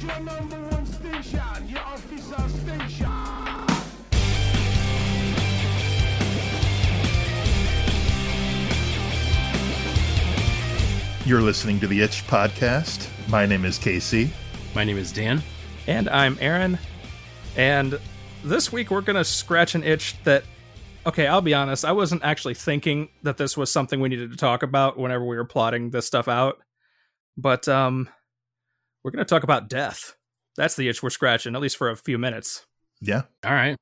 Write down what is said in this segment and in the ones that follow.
is your number one station, your official station. You're listening to the Itch Podcast. My name is Casey. My name is Dan. And I'm Aaron. And this week we're going to scratch an itch that, okay, I'll be honest, I wasn't actually thinking that this was something we needed to talk about whenever we were plotting this stuff out. But um, we're going to talk about death. That's the itch we're scratching, at least for a few minutes. Yeah. All right.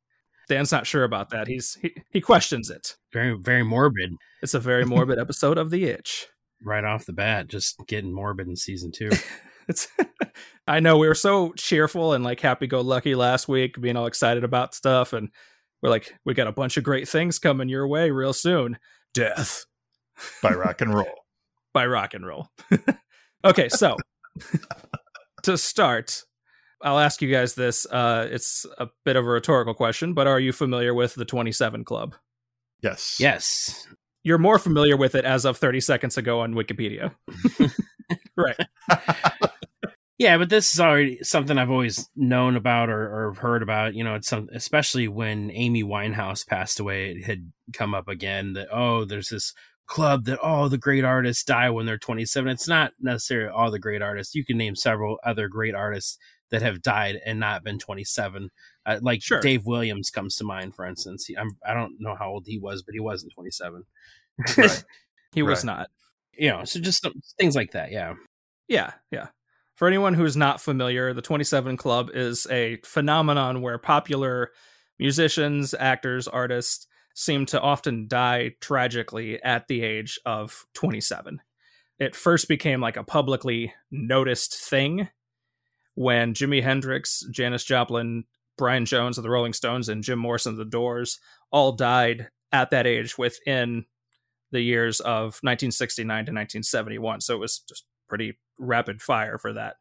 Dan's not sure about that. He's he, he questions it. Very, very morbid It's a very morbid episode of The Itch. right off the bat. Just getting morbid in season two. It's I know we were so cheerful and like happy go lucky last week, being all excited about stuff, and we're like, we got a bunch of great things coming your way real soon. Death By rock and roll. by rock and roll. okay, so to start, I'll ask you guys this. Uh it's a bit of a rhetorical question, but are you familiar with the 27 Club? Yes. yes. You're more familiar with it as of 30 seconds ago on Wikipedia. right. Yeah, but this is already something I've always known about or, or heard about. You know, it's some, especially when Amy Winehouse passed away, it had come up again that oh, there's this club that all the great artists die when they're 27. It's not necessarily all the great artists. You can name several other great artists that have died and not been 27. Uh, like Sure. Dave Williams comes to mind, for instance. He, I'm, I don't know how old he was, but he wasn't 27. Right. He was not. you know, so just some- things like that. Yeah. Yeah, yeah. For anyone who's not familiar, the 27 Club is a phenomenon where popular musicians, actors, artists seem to often die tragically at the age of 27. It first became like a publicly noticed thing when Jimi Hendrix, Janis Joplin, Brian Jones of the Rolling Stones, and Jim Morrison of the Doors all died at that age within the years of 1969 to 1971. So it was just pretty rapid fire for that.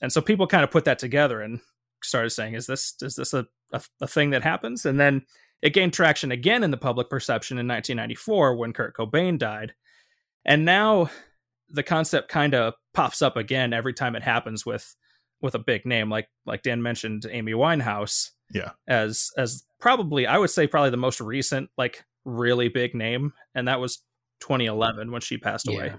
And so people kind of put that together and started saying, is this is this a, a, a thing that happens? And then it gained traction again in the public perception in 1994 when Kurt Cobain died. And now the concept kind of pops up again every time it happens with with a big name like like Dan mentioned Amy Winehouse Yeah. as as probably I would say probably the most recent like really big name and that was 2011 when she passed away.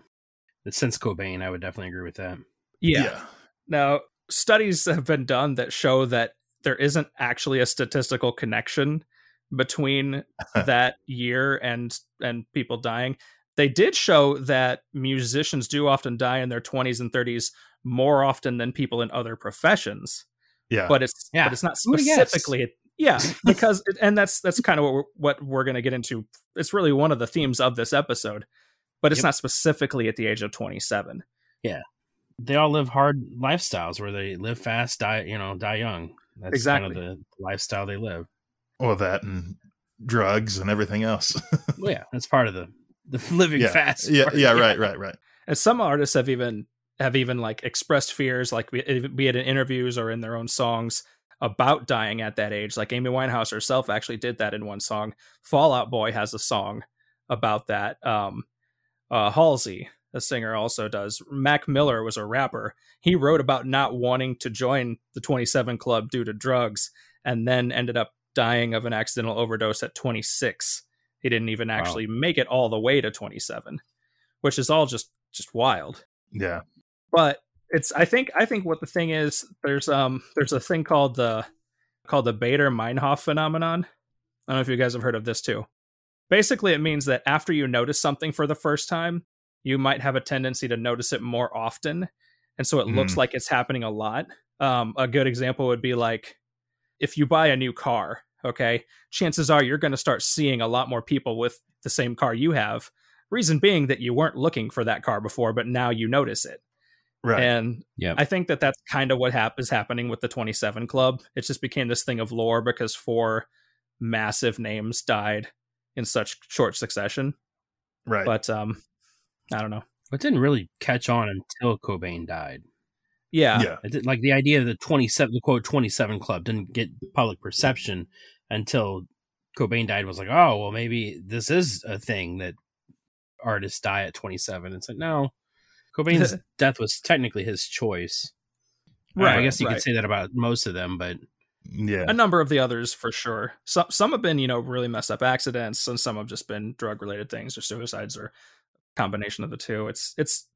Since Cobain, I would definitely agree with that. yeah. Now, studies have been done that show that there isn't actually a statistical connection between that year and and people dying. They did show that musicians do often die in their 20s and 30s more often than people in other professions, Yeah. but it's Yeah. but it's not Who would've guessed? specifically yeah, because and that's that's kind of what we're, what we're going to get into. It's really one of the themes of this episode, but it's Yep. not specifically at the age of 27. Yeah. They all live hard lifestyles where they live fast, die, you know, die young. That's Exactly. kind of the lifestyle they live. Well, that and drugs and everything else. Well, yeah, that's part of the the living yeah. fast. Yeah. part. Yeah. Right. Right. Right. and some artists have even have even like expressed fears like be, be it in interviews or in their own songs about dying at that age like amy winehouse herself actually did that in one song fall out boy has a song about that um uh halsey the singer also does mac miller was a rapper he wrote about not wanting to join the 27 club due to drugs and then ended up dying of an accidental overdose at 26 he didn't even Wow. actually make it all the way to 27 which is all just just wild Yeah. but it's i think i think what the thing is there's um there's a thing called the called the baader meinhof phenomenon i don't know if you guys have heard of this too basically it means that after you notice something for the first time you might have a tendency to notice it more often and so it looks Mm. like it's happening a lot um a good example would be like if you buy a new car okay chances are you're going to start seeing a lot more people with the same car you have reason being that you weren't looking for that car before but now you notice it Right. and Yep. I think that that's kind of what hap- is happening with the 27 Club. It just became this thing of lore because four massive names died in such short succession. right. But um, I don't know. It didn't really catch on until Cobain died. Yeah, yeah. It did, like the idea of the twenty seven, the quote twenty seven club didn't get public perception until Cobain died. Was like, oh well, maybe this is a thing that artists die at twenty seven. It's like no, Cobain's death was technically his choice. Uh, I guess you right. could say that about most of them, but Yeah. a number of the others for sure. Some some have been you know really messed up accidents, and some have just been drug related things or suicides or combination of the two. It's it's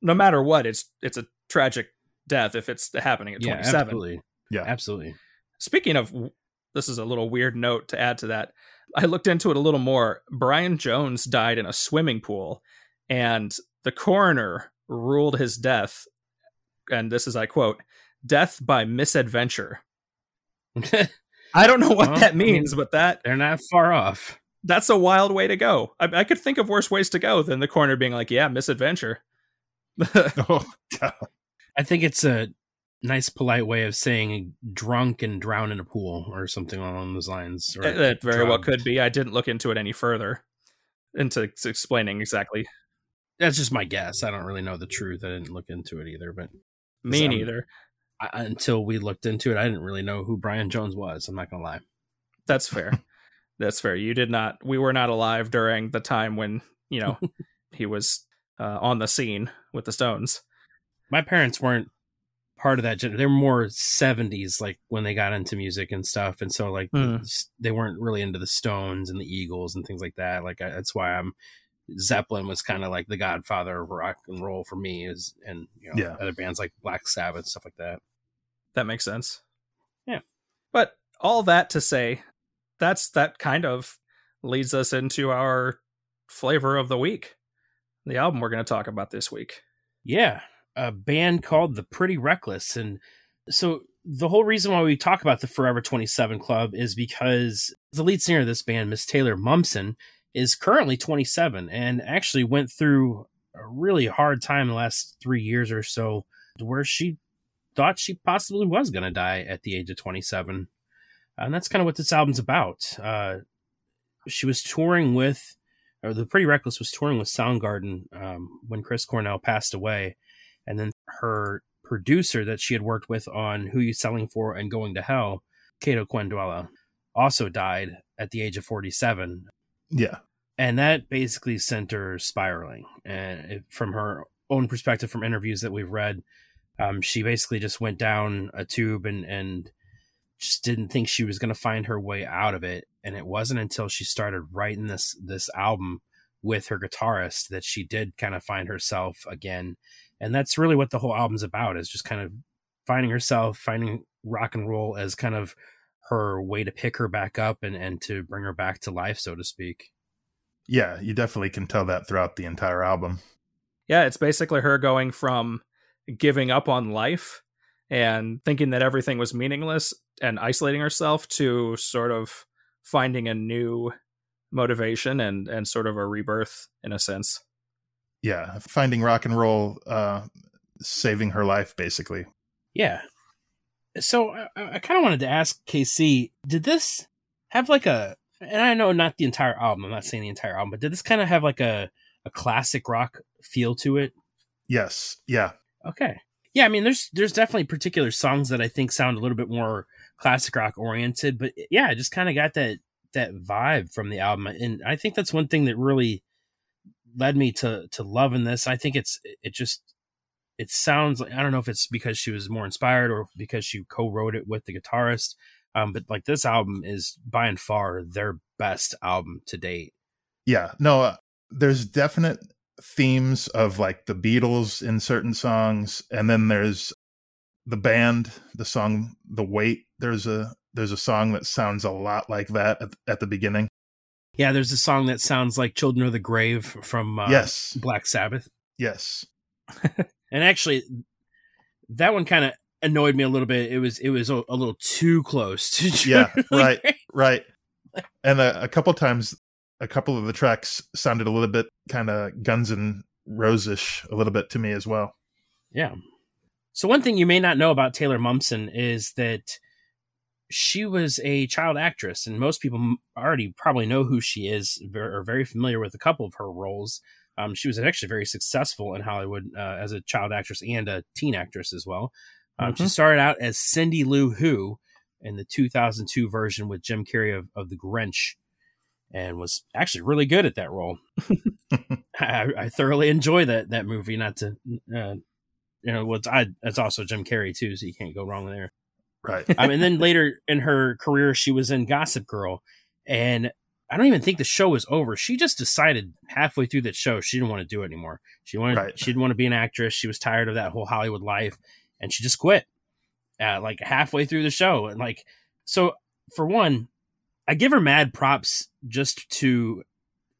no matter what, it's it's a tragic death if it's happening at yeah, 27. absolutely. Yeah. Absolutely. Speaking of, this is a little weird note to add to that. I looked into it a little more. Brian Jones died in a swimming pool, and the coroner ruled his death, and this is I quote, "death by misadventure." I don't know what Well, that I mean- means, but that They're not far off. that's a wild way to go. I, I could think of worse ways to go than the coroner being like, "Yeah, misadventure." Oh, God. I think it's a nice, polite way of saying drunk and drowned in a pool or something along those lines. Or that very well could be. I didn't look into it any further into explaining exactly. That's just my guess. I don't really know the truth. I didn't look into it either, but Me neither. I, until we looked into it, I didn't really know who Brian Jones was. I'm not gonna lie. That's fair. That's fair. You did not. We were not alive during the time when you know he was uh, on the scene with the Stones. My parents weren't part of that. gen- They're more 70s, like when they got into music and stuff, and so like hmm. s- they weren't really into the Stones and the Eagles and things like that. Like I, that's why I'm Zeppelin was kind of like the godfather of rock and roll for me. Is and you know Yeah. other bands like Black Sabbath stuff like that. That makes sense. Yeah. But all that to say, that's that kind of leads us into our flavor of the week. The album we're going to talk about this week. Yeah, a band called The Pretty Reckless. And so the whole reason why we talk about the Forever 27 Club is because the lead singer of this band, Miss Taylor Momsen, is currently 27 and actually went through a really hard time the last three years or so where she thought she possibly was going to die at the age of 27. And that's kind of what this album's about. Uh, she was touring with, or the Pretty Reckless was touring with Soundgarden um, when Chris Cornell passed away, and then her producer that she had worked with on Who You Selling For and Going to Hell, Kato Khandwala, also died at the age of 47, Yeah. and that basically sent her spiraling. And it, from her own perspective, from interviews that we've read, um, she basically just went down a tube and and just didn't think she was going to find her way out of it. And it wasn't until she started writing this this album with her guitarist that she did kind of find herself again. And that's really what the whole album's about is just kind of finding herself, finding rock and roll as kind of her way to pick her back up and, and to bring her back to life, so to speak. Yeah. You definitely can tell that throughout the entire album. Yeah, it's basically her going from giving up on life and thinking that everything was meaningless and isolating herself to sort of finding a new motivation and and sort of a rebirth in a sense. Yeah. Finding rock and roll, uh, saving her life, basically. Yeah. So I, I kind of wanted to ask Casey, did this have like a, and I know not the entire album, I'm not saying the entire album, but did this kind of have like a, a classic rock feel to it? Yes. Yeah. Okay. Yeah, I mean, there's there's definitely particular songs that I think sound a little bit more classic rock oriented, but yeah, I just kind of got that that vibe from the album, and I think that's one thing that really led me to to loving this. I think it's it just it sounds like I don't know if it's because she was more inspired or because she co-wrote it with the guitarist, um, but like this album is by and far their best album to date. Yeah. No, uh, there's definite themes of like the Beatles in certain songs, and then there's the band, the song "The Weight." There's a there's a song that sounds a lot like that at, at the beginning. Yeah, there's a song that sounds like "Children of the Grave" from uh, yes, Black Sabbath. yes, and actually that one kind of annoyed me a little bit it was it was a, a little too close to Yeah, right. Right. And a, a couple times, a couple of the tracks sounded a little bit kind of Guns and Roses a little bit to me as well. yeah so one thing you may not know about taylor momsen is that she was a child actress and most people already probably know who she is or are very familiar with a couple of her roles um, she was actually very successful in hollywood uh, as a child actress and a teen actress as well um, she Mhm. started out as cindy lou who in the 2002 version with jim carrey of, of the grinch and was actually really good at that role I, I thoroughly enjoy that that movie not to uh, you know, what's I it's also Jim Carrey too, so you can't go wrong there. Right. Um, and then later in her career, she was in Gossip Girl, and I don't even think the show was over. She just decided halfway through that show she didn't want to do it anymore. She wanted Right. she didn't want to be an actress. She was tired of that whole Hollywood life, and she just quit. Uh, like halfway through the show, and like so for one, I give her mad props just to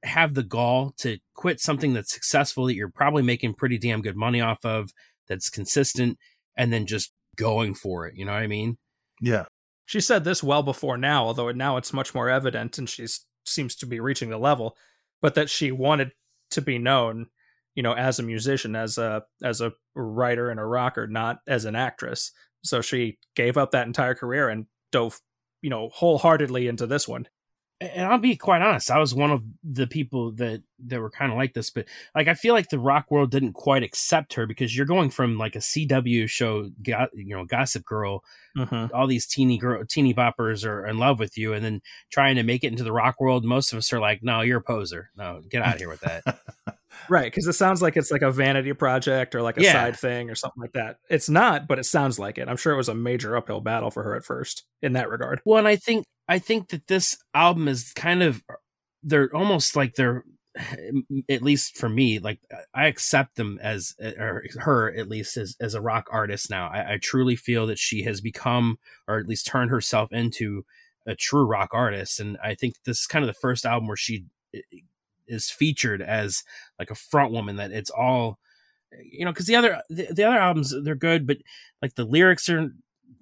have the gall to quit something that's successful that you're probably making pretty damn good money off of, that's consistent, and then just going for it. You know what I mean? Yeah. She said this well before now, although now it's much more evident and she seems to be reaching the level, but that she wanted to be known, you know, as a musician, as a as a writer and a rocker, not as an actress. So she gave up that entire career and dove, you know, wholeheartedly into this one. And I'll be quite honest, I was one of the people that that were kind of like this, but like I feel like the rock world didn't quite accept her because you're going from like a CW show, go- you know, Gossip Girl, Mm-hmm. all these teeny girl, teeny boppers are in love with you, and then trying to make it into the rock world. Most of us are like, no, you're a poser. No, get out of here with that. Right, because it sounds like it's like a vanity project or like a Yeah. side thing or something like that. It's not, but it sounds like it. I'm sure it was a major uphill battle for her at first in that regard. Well, and I think I think that this album is kind of they're almost like they're at least for me like I accept them as or her at least as as a rock artist now. I, I truly feel that she has become or at least turned herself into a true rock artist, and I think this is kind of the first album where she is featured as like a front woman that it's all you know because the other the, the other albums they're good but like the lyrics are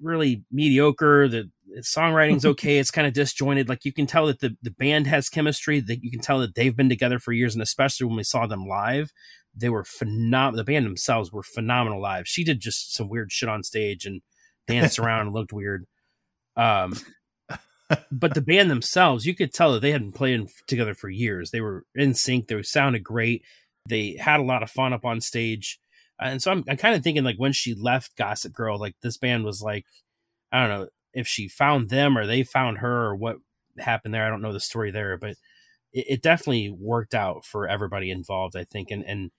really mediocre the songwriting's okay it's kind of disjointed like you can tell that the, the band has chemistry that you can tell that they've been together for years and especially when we saw them live they were phenomenal the band themselves were phenomenal live. She did just some weird shit on stage and danced around and looked weird. Um but the band themselves you could tell that they had been playing f- together for years. They were in sync they sounded great they had a lot of fun up on stage. And so i'm, I'm kind of thinking like when she left gossip girl like this band was like i don't know if she found them or they found her or what happened there i don't know the story there but it, it definitely worked out for everybody involved i think and and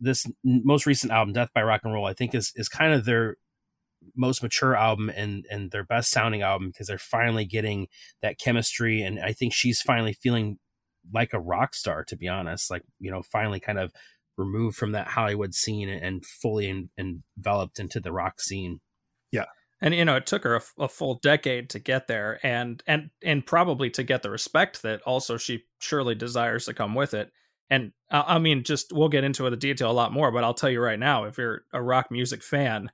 this most recent album death by rock and roll i think is is kind of their most mature album and and their best sounding album because they're finally getting that chemistry and I think she's finally feeling like a rock star to be honest like you know finally kind of removed from that Hollywood scene and, fully en- enveloped into the rock scene and you know it took her a, a full decade to get there and and and probably to get the respect that also she surely desires to come with it. And I, I mean just we'll get into the detail a lot more but i'll tell you right now if you're a rock music fan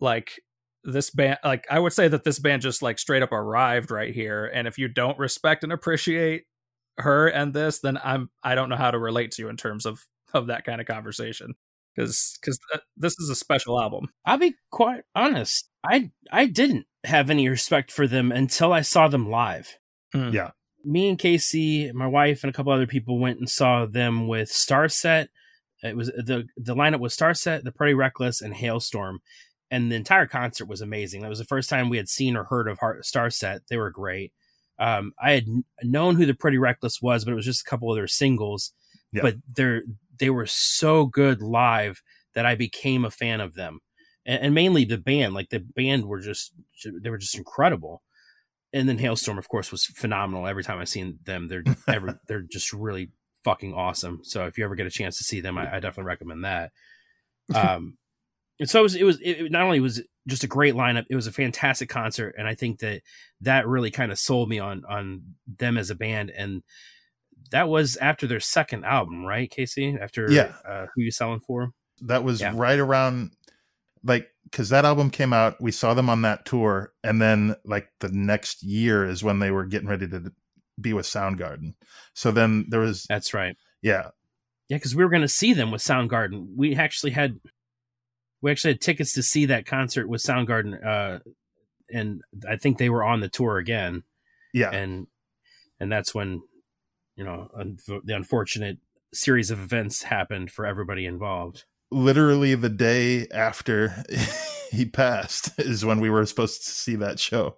like this band like i would say that this band just like straight up arrived right here. And if you don't respect and appreciate her and this then i'm i don't know how to relate to you in terms of of that kind of conversation because because this is a special album I'll be quite honest I I didn't have any respect for them until I saw them live Mm. Yeah. me and Casey, my wife, and a couple other people went and saw them with Starset. It was the the lineup was Starset, The Pretty Reckless, and Halestorm, and the entire concert was amazing. That was the first time we had seen or heard of Har- Starset. They were great. Um, I had kn- known who The Pretty Reckless was, but it was just a couple of their singles. Yeah. But they're they were so good live that I became a fan of them, and, and mainly the band. Like the band were just they were just incredible and then Halestorm, of course, was phenomenal. Every time I've seen them, they're ever they're just really fucking awesome. So if you ever get a chance to see them, I, I definitely recommend that. Um, and so it was. It was. It not only was just a great lineup, it was a fantastic concert, and I think that that really kind of sold me on on them as a band. And that was after their second album, right, Casey? After Yeah. uh, who you selling for? That was Yeah. right around like because that album came out. We saw them on that tour, and then like the next year is when they were getting ready to be with Soundgarden. So then there was That's right. yeah, Yeah, because we were going to see them with Soundgarden. We actually had we actually had tickets to see that concert with Soundgarden, uh, and I think they were on the tour again, yeah, and and that's when you know un- the unfortunate series of events happened for everybody involved. literally the day after he passed is when we were supposed to see that show.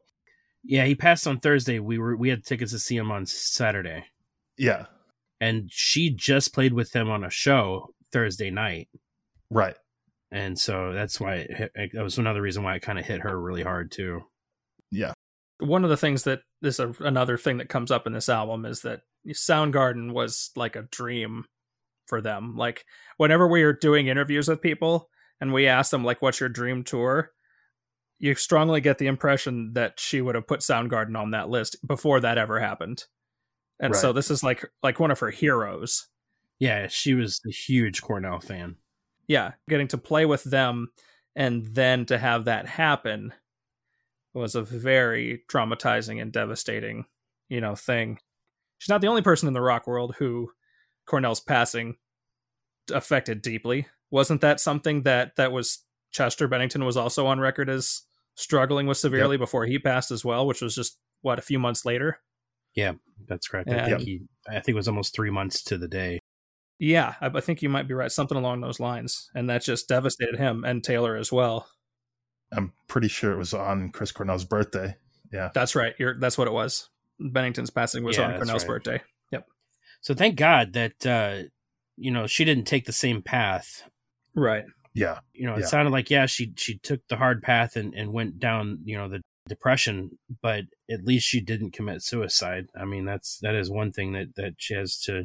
Yeah, he passed on Thursday. We were we had tickets to see him on Saturday, Yeah, and she just played with him on a show Thursday night. right. and so that's why it hit, that was another reason why it kind of hit her really hard too. Yeah. One of the things that this uh, another thing that comes up in this album is that Soundgarden was like a dream for them. Like whenever we are doing interviews with people and we ask them like what's your dream tour, you strongly get the impression that she would have put Soundgarden on that list before that ever happened. And so this is like like one of her heroes. Yeah, she was a huge Cornell fan. Yeah, getting to play with them and then to have that happen was a very traumatizing and devastating, you know, thing. She's not the only person in the rock world who Cornell's passing affected deeply. Wasn't that something that that was Chester Bennington was also on record as struggling with severely before he passed as well, which was just what a few months later. Yeah, that's correct. Yeah. I think he, I think it was almost three months to the day. Yeah, I, I think you might be right, something along those lines, and that just devastated him and Taylor as well. I'm pretty sure it was on Chris Cornell's birthday. Yeah. That's right. You're that's what it was. Bennington's passing was Yeah, on Cornell's right. birthday. Yep. So thank God that uh, you know she didn't take the same path. Right. Yeah. You know, it Yeah. sounded like yeah she she took the hard path and and went down you know the depression, but at least she didn't commit suicide. I mean that's that is one thing that that she has to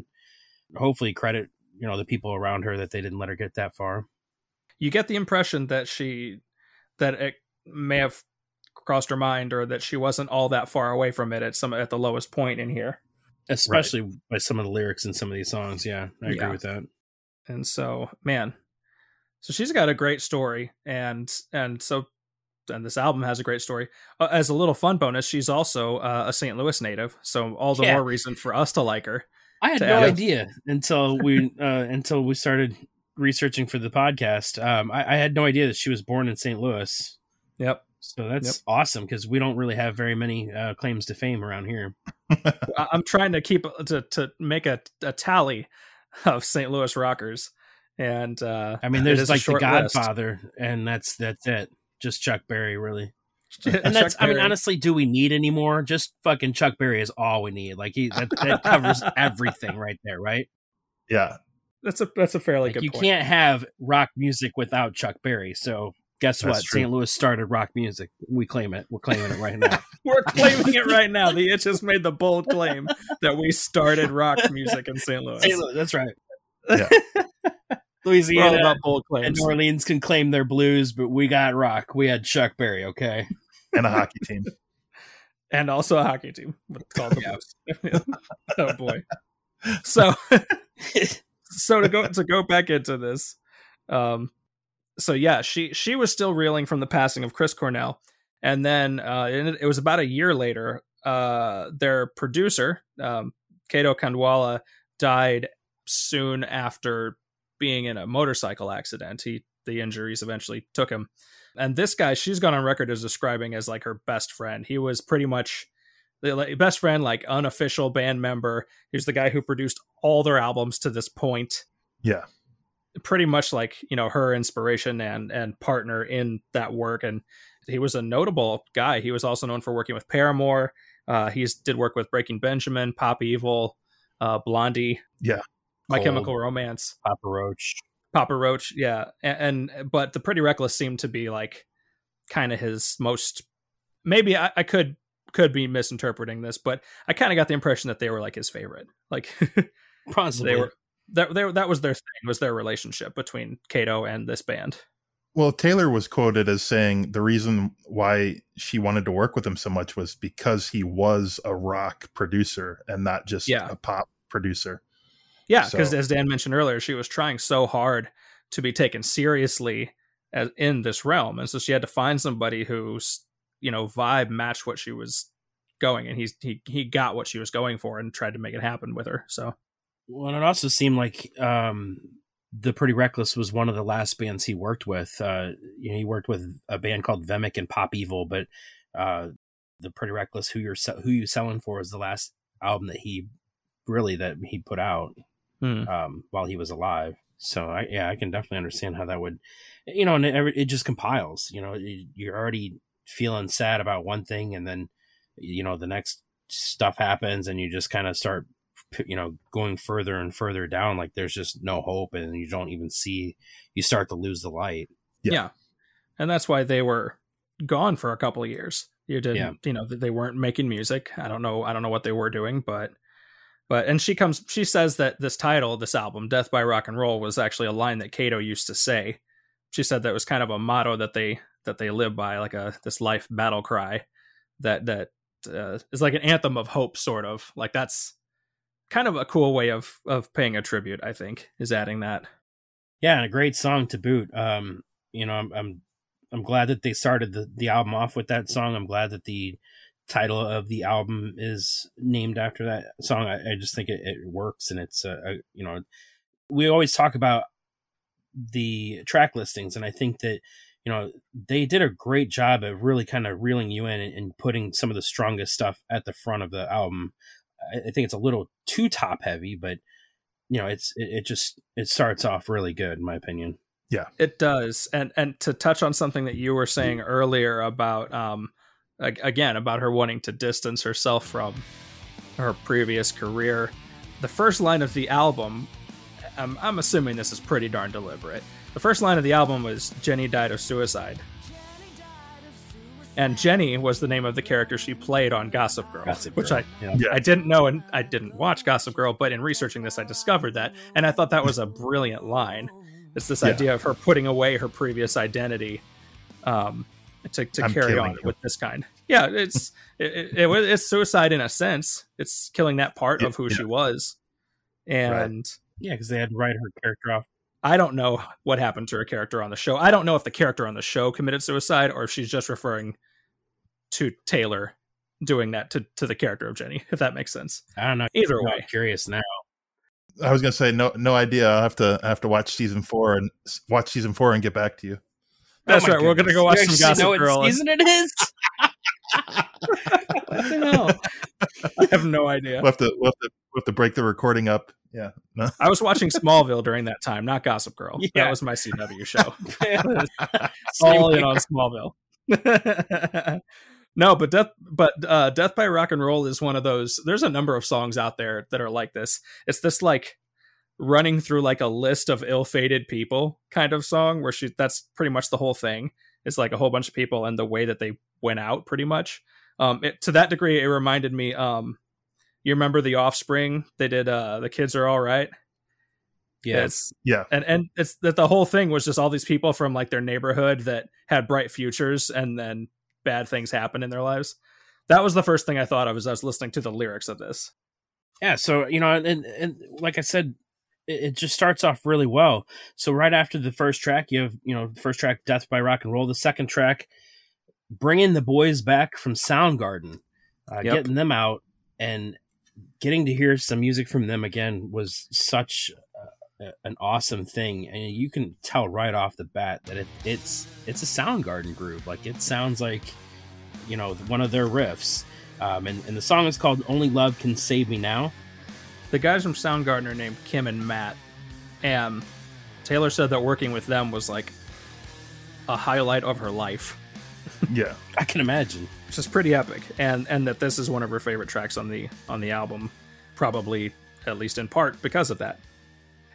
hopefully credit you know the people around her that they didn't let her get that far. You get the impression that she that it may have crossed her mind or that she wasn't all that far away from it at some at the lowest point in here. Especially by some of the lyrics in some of these songs. Yeah, I agree Yeah. with that. And so, man, so she's got a great story and and so and this album has a great story. Uh, as a little fun bonus, she's also uh, a St. Louis native, so all the Yeah. more reason for us to like her. I had no add- idea until we uh, until we started researching for the podcast. Um, I, I had no idea that she was born in St. Louis. Yep. So that's Yep. awesome because we don't really have very many uh, claims to fame around here. I- I'm trying to keep to to make a, a tally of St. Louis rockers, and uh, I mean, there's like the short list. Godfather, and that's that's it. Just Chuck Berry, really. And that's, I mean, Berry. honestly, do we need any more? Just fucking Chuck Berry is all we need. Like he that, that covers everything right there, right? Yeah. That's a that's a fairly Like, good you point. can't have rock music without Chuck Berry. So guess That's what? true. St. Louis started rock music. We claim it. We're claiming it right now. We're claiming it right now. The Itch has made the bold claim that we started rock music in St. Louis. St. Louis, that's right. Yeah. We're all Louisiana about bold and claims. New Orleans can claim their blues, but we got rock. We had Chuck Berry, okay? And a hockey team. and also a hockey team called the Blues. oh boy. So so to go to go back into this, um, so yeah, she she was still reeling from the passing of Chris Cornell, and then uh, it, it was about a year later. Uh, their producer, um, Kato Khandwala, died soon after being in a motorcycle accident. He the injuries eventually took him, and this guy she's gone on record as describing as like her best friend. He was pretty much the best friend, like unofficial band member. He was the guy who produced all their albums to this point Yeah. pretty much like you know her inspiration and and partner in that work and he was a notable guy he was also known for working with paramore uh he's did work with breaking benjamin pop evil uh blondie Yeah. my Cold. chemical romance Papa Roach. papa roach yeah and, and but the pretty reckless seemed to be like kind of his most maybe I, I could could be misinterpreting this but i kind of got the impression that they were like his favorite like Possibly. they were that they, that was their thing was their relationship between Kato and this band. Well, Taylor was quoted as saying the reason why she wanted to work with him so much was because he was a rock producer and not just Yeah. a pop producer. Yeah, because So- as Dan mentioned earlier, she was trying so hard to be taken seriously as in this realm, and so she had to find somebody whose you know vibe matched what she was going, and he's he he got what she was going for and tried to make it happen with her. So Well, and it also seemed like um, the Pretty Reckless was one of the last bands he worked with. Uh, you know, he worked with a band called Vemic and Pop Evil, but uh, the Pretty Reckless, who you're who you selling for, is the last album that he really that he put out hmm. um, while he was alive. So I, yeah, I can definitely understand how that would, you know, and it, it just compiles. You know, it- you're already feeling sad about one thing, and then you know the next stuff happens, and you just kind of start, you know, going further and further down. Like there's just no hope, and you don't even see. You start to lose the light. Yeah. Yeah. And that's why they were gone for a couple of years. You didn't, Yeah. you know, they weren't making music. I don't know. I don't know what they were doing, but, but, and she comes, she says that this title, this album, Death by Rock and Roll, was actually a line that Kato used to say. She said that was kind of a motto that they, that they live by, like a, this life battle cry that, that uh, is like an anthem of hope, sort of like that's kind of a cool way of, of paying a tribute, I think, is adding that. Yeah, and a great song to boot. Um, you know, I'm I'm I'm glad that they started the, the album off with that song. I'm glad that the title of the album is named after that song. I, I just think it, it works, and it's a, a you know, we always talk about the track listings, and I think that you know they did a great job of really kind of reeling you in and, and putting some of the strongest stuff at the front of the album. I, I think it's a little too top heavy, but you know, it's it, it just it starts off really good in my opinion. Yeah, it does, and and to touch on something that you were saying earlier about, um, again about her wanting to distance herself from her previous career. The first line of the album, I'm, I'm assuming this is pretty darn deliberate. The first line of the album was "Jenny died of suicide," and Jenny was the name of the character she played on Gossip Girl, Gossip which I yeah. Yeah. I didn't know and I didn't watch Gossip Girl, but in researching this, I discovered that, and I thought that was a brilliant line. It's this Yeah. idea of her putting away her previous identity um, to, to I'm carry on you. with this kind. Yeah, it's it, it, it, it's suicide in a sense. It's killing that part Yeah, of who yeah. she was, and Yeah, because they had to write her character off. I don't know what happened to her character on the show. I don't know if the character on the show committed suicide or if she's just referring to Taylor doing that to, to the character of Jenny, if that makes sense. I don't know. Either I'm way. curious now. I was gonna say no, no idea. I'll have to I have to watch season four and watch season four and get back to you. That's Oh my right. We're gonna go watch You some actually Gossip know what Girl. and- season it is? what the hell? I have no idea. We'll have to we'll have to, we'll have to break the recording up. Yeah. No. I was watching Smallville during that time, not Gossip Girl. Yeah. That was my CW show. All in on Smallville. no, but death, but uh, Death by Rock and Roll is one of those. There's a number of songs out there that are like this. It's this like running through like a list of ill-fated people kind of song where she. That's pretty much the whole thing. It's like a whole bunch of people and the way that they went out, pretty much. Um, it, to that degree, it reminded me. Um, you remember the Offspring? They did. Uh, the kids are all right. yes It's Yeah. and and it's that the whole thing was just all these people from like their neighborhood that had bright futures and then bad things happen in their lives. That was the first thing I thought of as I was listening to the lyrics of this. yeah so you know and, and like i said it, it just starts off really well so right after the first track you have you know the first track death by rock and roll the second track bringing the boys back from soundgarden uh, Yep. getting them out and getting to hear some music from them again was such uh, an awesome thing. And you can tell right off the bat that it, it's it's a soundgarden groove. Like it sounds like you know one of their riffs. Um, and, and the song is called only love can save me now. The guys from Soundgarden are named Kim and Matt, and Taylor said that working with them was like a highlight of her life, Yeah. I can imagine. which is pretty epic. And and that this is one of her favorite tracks on the on the album, probably at least in part because of that.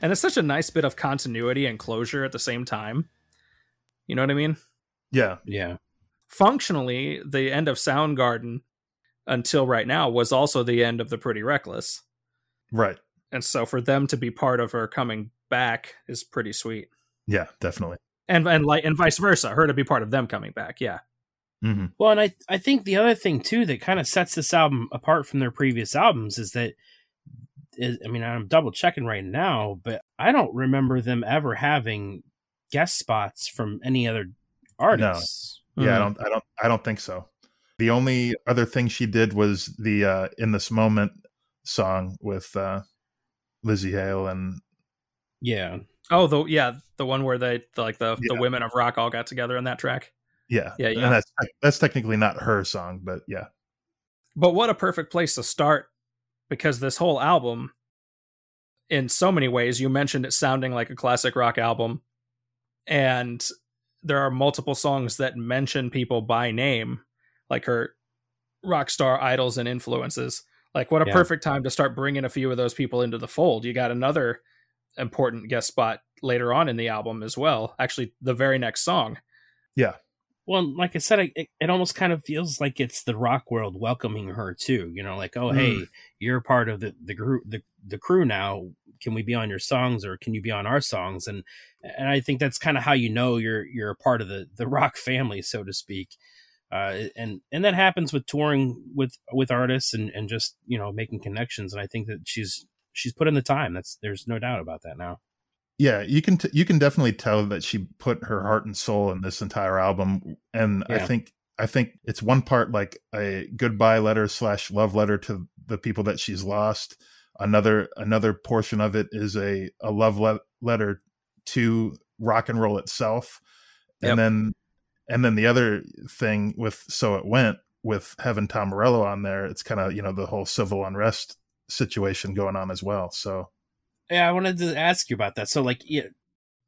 And it's such a nice bit of continuity and closure at the same time. You know what I mean? Yeah. Yeah. functionally the end of Soundgarden until right now was also the end of the Pretty Reckless. Right. And so for them to be part of her coming back is pretty sweet. Yeah. Definitely. And and like and vice versa, her to be part of them coming back. Yeah. Hmm Well, and I I think the other thing too that kind of sets this album apart from their previous albums is that is, I mean I'm double checking right now, but I don't remember them ever having guest spots from any other artists. Yeah. I Mhm. don't. I don't. I don't think so. The only other thing she did was the uh, "In This Moment" song with uh, Lzzy Hale and Yeah. Oh, the yeah, the one where they the, like the the women of rock all got together on that track. Yeah, Yeah, yeah. And that's that's technically not her song, but yeah, But what a perfect place to start because this whole album, in so many ways, you mentioned it sounding like a classic rock album, and there are multiple songs that mention people by name, like her rock star idols and influences. Like, what a Yeah. perfect time to start bringing a few of those people into the fold. You got another important guest spot later on in the album as well. Actually, the very next song. Yeah. Well, like I said, it, it almost kind of feels like it's the rock world welcoming her too. You know, like, oh, Mm. hey, you're part of the the group, the the crew now. Can we be on your songs, or can you be on our songs? And and I think that's kind of how you know you're you're a part of the the rock family, so to speak. Uh, and and that happens with touring with with artists and and just you know making connections. And I think that she's she's put in the time. That's there's no doubt about that now. Yeah you can t- you can definitely tell that she put her heart and soul in this entire album and i think i think it's one part like a goodbye letter slash love letter to the people that she's lost. Another another portion of it is a a love le- letter to rock and roll itself. Yep. and then and then the other thing with so it went with having tom morello on there it's kind of you know the whole civil unrest situation going on as well so Yeah, I wanted to ask you about that. So, like, yeah,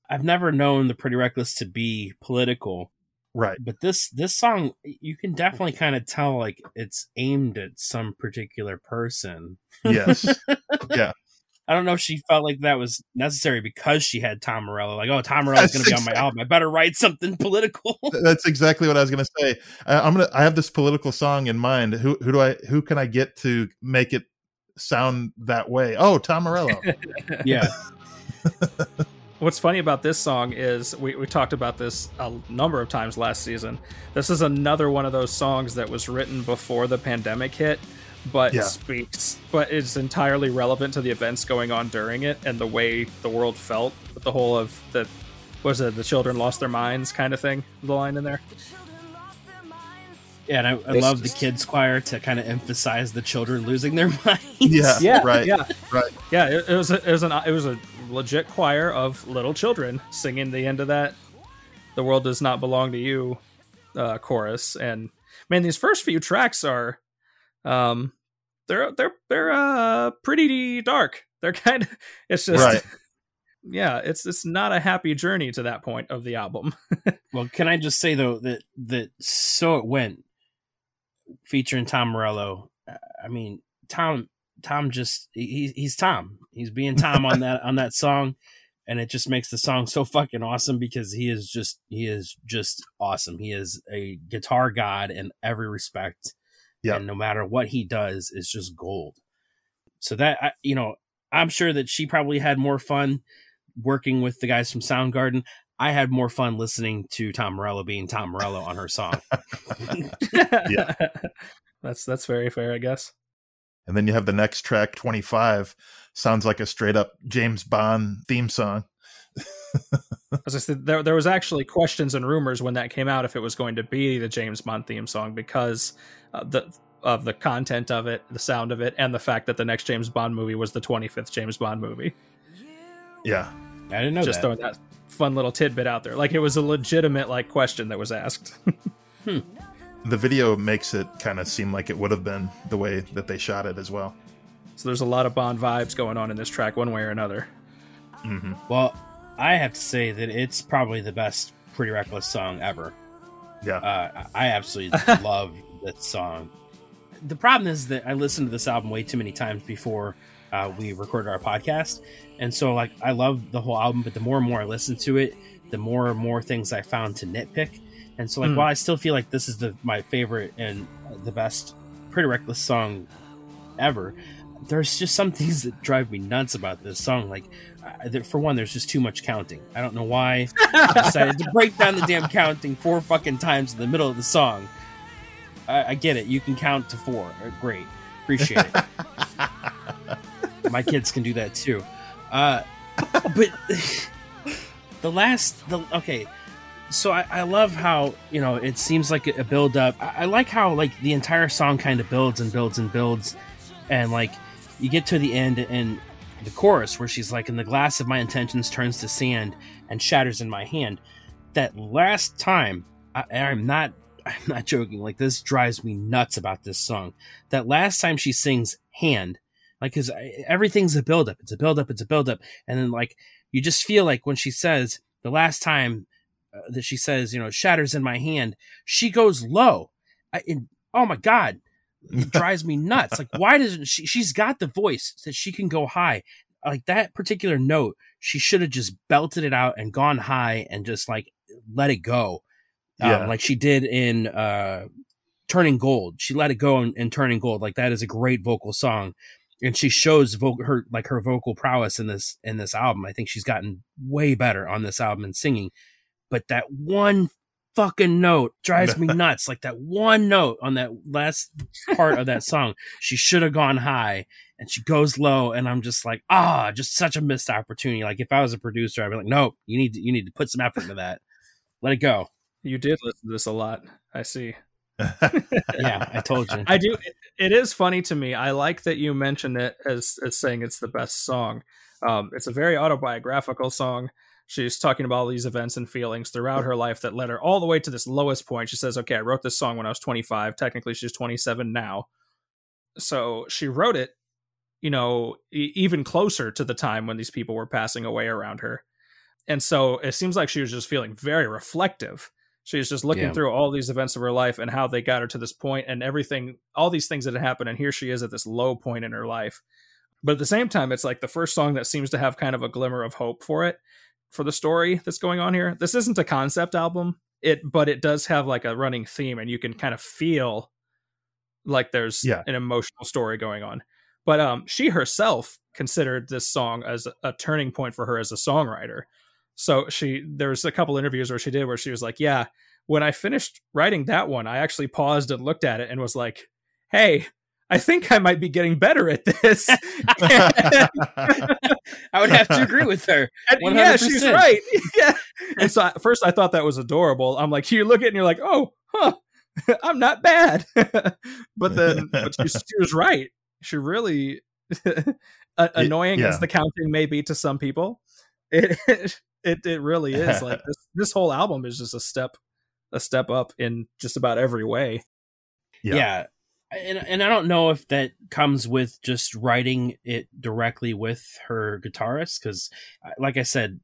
I've never known the Pretty Reckless to be political, right but this this song, you can definitely kind of tell like it's aimed at some particular person. yes yeah. I don't know if she felt like that was necessary because she had Tom Morello. Like, oh, Tom Morello's going to be on my album. I better write something political. That's exactly what I was going to say. I, I'm gonna. I have this political song in mind. Who who do I who can I get to make it sound that way? Oh, Tom Morello. yeah, What's funny about this song is we, we talked about this a number of times last season. This is another one of those songs that was written before the pandemic hit, but Yeah. speaks, but it's entirely relevant to the events going on during it and the way the world felt with the whole of the, was it, the children lost their minds kind of thing, the line in there. Yeah. And I, I love the kids choir to kind of emphasize the children losing their minds. Yeah, Yeah, right, yeah, right. yeah. It, it was a, it was an it was a legit choir of little children singing the end of that "The world does not belong to you" uh, chorus. And man, these first few tracks are, um, they're they're they're uh pretty dark. They're kind of it's just Right. yeah, it's it's not a happy journey to that point of the album. Well, can I just say though that that so it went featuring Tom Morello. I mean, Tom Tom just he, he's Tom. He's being Tom on that on that song, and it just makes the song so fucking awesome because he is just he is just awesome. He is a guitar god in every respect, Yeah. and no matter what he does, is just gold. So that I, you know, I'm sure that she probably had more fun working with the guys from Soundgarden. I had more fun listening to Tom Morello being Tom Morello on her song. Yeah. that's that's very fair, I guess. And then you have the next track, 25. Sounds like a straight up James Bond theme song. As I said, there there was actually questions and rumors when that came out if it was going to be the James Bond theme song because uh, the of the content of it, the sound of it, and the fact that the next James Bond movie was the 25th James Bond movie. Yeah. I didn't know Just that. throwing that fun little tidbit out there, like it was a legitimate like question that was asked. The video makes it kind of seem like it would have been the way that they shot it as well. so there's a lot of Bond vibes going on in this track, one way or another. hmm Well, I have to say that it's probably the best Pretty Reckless song ever. Yeah. Uh, I absolutely love this song. The problem is that I listened to this album way too many times before uh, we recorded our podcast, and so like I love the whole album, but the more and more I listen to it, the more and more things I found to nitpick. And so like Hmm. while I still feel like this is the my favorite and the best Pretty Reckless song ever, there's just some things that drive me nuts about this song. Like, uh, there- for one, there's just too much counting. I don't know why I decided to break down the damn counting four fucking times in the middle of the song. I, I get it. You can count to four. Great. Appreciate it. My kids can do that too. Uh, but the last, the okay. So I, I love how you know it seems like a build up. I, I like how like the entire song kind of builds and builds and builds, and like you get to the end and the chorus where she's like, "And the glass of my intentions turns to sand and shatters in my hand." That last time, I, I'm not, I'm not joking. Like this drives me nuts about this song. That last time she sings "hand," like because everything's a build up. It's a build up. It's a build up, and then like you just feel like when she says the last time uh, that she says, you know, shatters in my hand, she goes low. I, and, oh my god, it drives me nuts. Like, why doesn't she? She's got the voice that she can go high. like that particular note, she should have just belted it out and gone high and just like let it go. Um, Yeah. like she did in uh Turning Gold. She let it go in, in Turning Gold. Like that is a great vocal song. And she shows vo- her like her vocal prowess in this in this album. I think she's gotten way better on this album in singing. But that one fucking note drives me nuts. Like that one note on that last part of that song, she should have gone high and she goes low and i'm just like ah just such a missed opportunity like if i was a producer i'd be like nope you need to you need to put some effort into that let it go You did listen to this a lot. I see. Yeah i told you I do. It, is funny to me. I like that you mentioned it as as saying it's the best song. Um, it's a very autobiographical song. She's talking about all these events and feelings throughout her life that led her all the way to this lowest point. She says, "Okay, I wrote this song when I was 25. Technically, she's 27 now. So she wrote it, you know, e- even closer to the time when these people were passing away around her. And so it seems like she was just feeling very reflective. She was just looking Yeah. through all these events of her life and how they got her to this point and everything, all these things that had happened. And here she is at this low point in her life. But at the same time, it's like the first song that seems to have kind of a glimmer of hope for it, for the story that's going on here. This isn't a concept album, it but it does have like a running theme, and you can kind of feel like there's Yeah. an emotional story going on. But um, she herself considered this song as a turning point for her as a songwriter. So she there's a couple interviews where she did where she was like, "Yeah, when I finished writing that one, I actually paused and looked at it and was like, "Hey, I think I might be getting better at this." i would have to agree with her And yeah, she's right. yeah. And so at first I thought that was adorable. I'm like, you look at it and you're like, oh, huh, I'm not bad. but then but she, she was right. She really, annoying yeah. as the counting may be to some people, it it, it it really is. Like this, this whole album is just a step a step up in just about every way. Yeah. yeah, And, and i don't know if that comes with just writing it directly with her guitarist because uh, like i said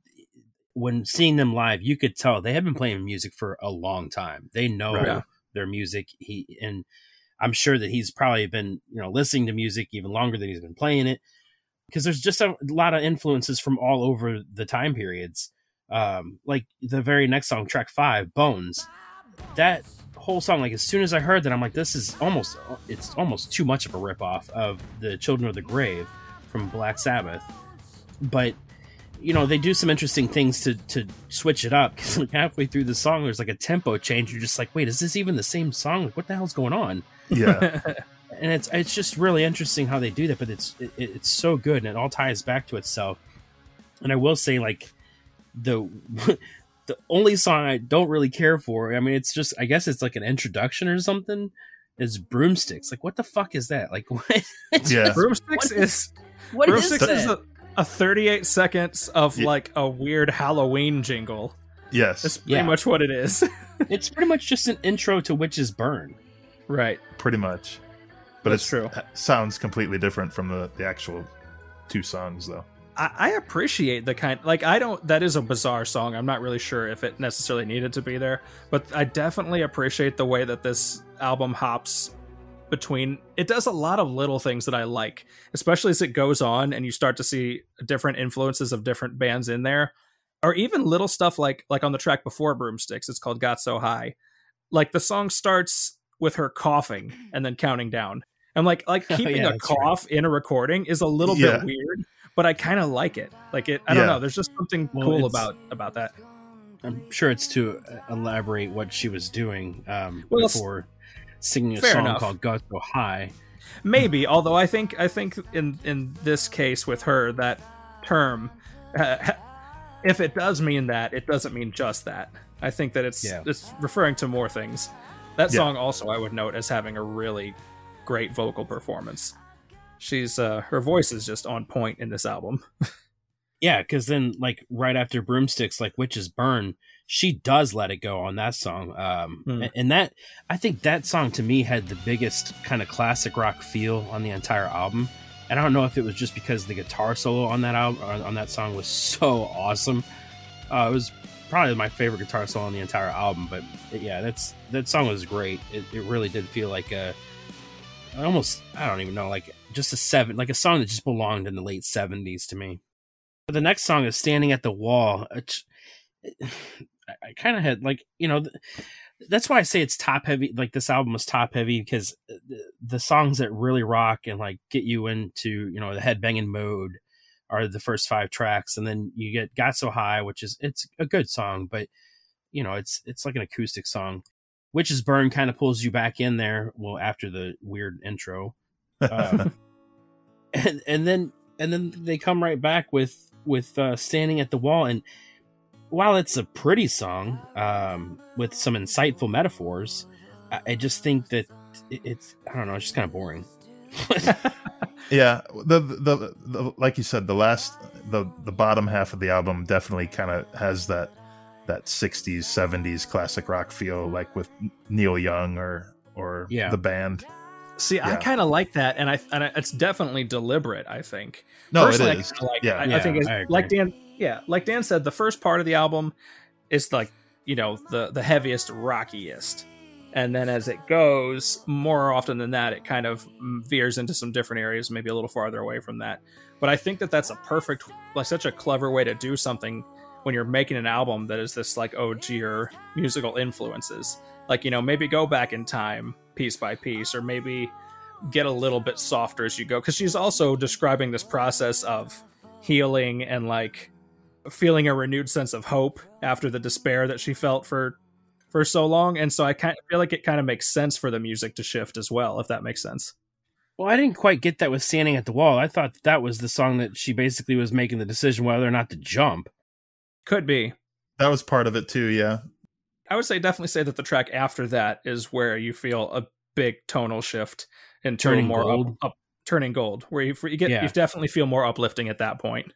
when seeing them live you could tell they have been playing music for a long time they know Right. Their music he and i'm sure that he's probably been you know listening to music even longer than he's been playing it because there's just a lot of influences from all over the time periods. Um like the very next song track five bones. That whole song like as soon as i heard that i'm like this is almost it's almost too much of a ripoff of the children of the grave from black sabbath. But you know they do some interesting things to to switch it up because like halfway through the song there's like a tempo change. You're just like wait is this even the same song? Like what the hell's going on? Yeah. and it's it's just really interesting how they do that but it's it, it's so good and it all ties back to itself and i will say like the the only song i don't really care for i mean it's just i guess it's like an introduction or something is broomsticks like what the fuck is that like what Yeah. Broomsticks What is what is Broomsticks is that a, a 38 seconds of Yeah. like a weird Halloween jingle. Yes. That's pretty Yeah. much what it is. it's pretty much just an intro to witches burn right. pretty much. But it's true. it sounds completely different from the, the actual two songs though. I, I appreciate the kind like I don't that is a bizarre song. I'm not really sure if it necessarily needed to be there, but I definitely appreciate the way that this album hops between it does a lot of little things that I like, especially as it goes on and you start to see different influences of different bands in there. Or even little stuff like like on the track before Broomsticks, it's called Got So High. Like the song starts with her coughing and then counting down. I'm like like Oh, keeping yeah, a right. cough in a recording is a little Yeah. bit weird, but I kind of like it. Like it I don't know, there's just something Well, cool about about that. i'm sure it's to uh, elaborate what she was doing um Well, before singing a song enough. called got so high Maybe, although I think I think in in this case with her that term uh, if it does mean that, it doesn't mean just that. I think that it's Yeah. it's referring to more things. That song also I would note as having a really great vocal performance. She's uh her voice is just on point in this album. Yeah, because then like right after Broomsticks, like Witches Burn, she does let it go on that song. Um, Hmm. and- that I think that song to me had the biggest kind of classic rock feel on the entire album. And I don't know if it was just because the guitar solo on that album on on that song was so awesome. Uh, it was probably my favorite guitar solo on the entire album. But yeah, that's that song was great. It, it really did feel like a almost I don't even know like just a seven, like a song that just belonged in the late seventies to me. But the next song is "Standing at the Wall." I, I kind of had like you know. that's why I say it's top heavy. Like this album was top heavy because the, songs that really rock and like get you into you know the headbanging mode are the first five tracks, and then you get "Got So High," which is it's a good song, but you know it's it's like an acoustic song. Witches Burn kind of pulls you back in there. Well, after the weird intro, um, and and then and then they come right back with with uh, standing at the wall. And while it's a pretty song um, with some insightful metaphors, I, I just think that it's I don't know, it's just kind of boring. yeah, the, the, the like you said, the last the the bottom half of the album definitely kind of has that that 60s 70s classic rock feel like with Neil Young or or Yeah. the band. See, I kind of like that, and I and I- it's definitely deliberate. I think. No, Personally, it I like Yeah. I, I think it's, I like Dan. Yeah, like Dan said, the first part of the album is like you know the the heaviest, rockiest, and then as it goes, more often than that, it kind of mm, veers into some different areas, maybe a little farther away from that. But I think that that's a perfect, like such a clever way to do something when you're making an album that is this like ode to your musical influences. Like you know, maybe go back in time piece by piece, or maybe get a little bit softer as you go because she's also describing this process of healing and like feeling a renewed sense of hope after the despair that she felt for for so long and so i kind of feel like it kind of makes sense for the music to shift as well if that makes sense Well, I didn't quite get that with standing at the wall. I thought that, that was the song that she basically was making the decision whether or not to jump. Could be That was part of it too, yeah. i would say definitely say that the track after that is where you feel a big tonal shift and Turning turning more gold? up, up turning gold where you, you get Yeah. you definitely feel more uplifting at that point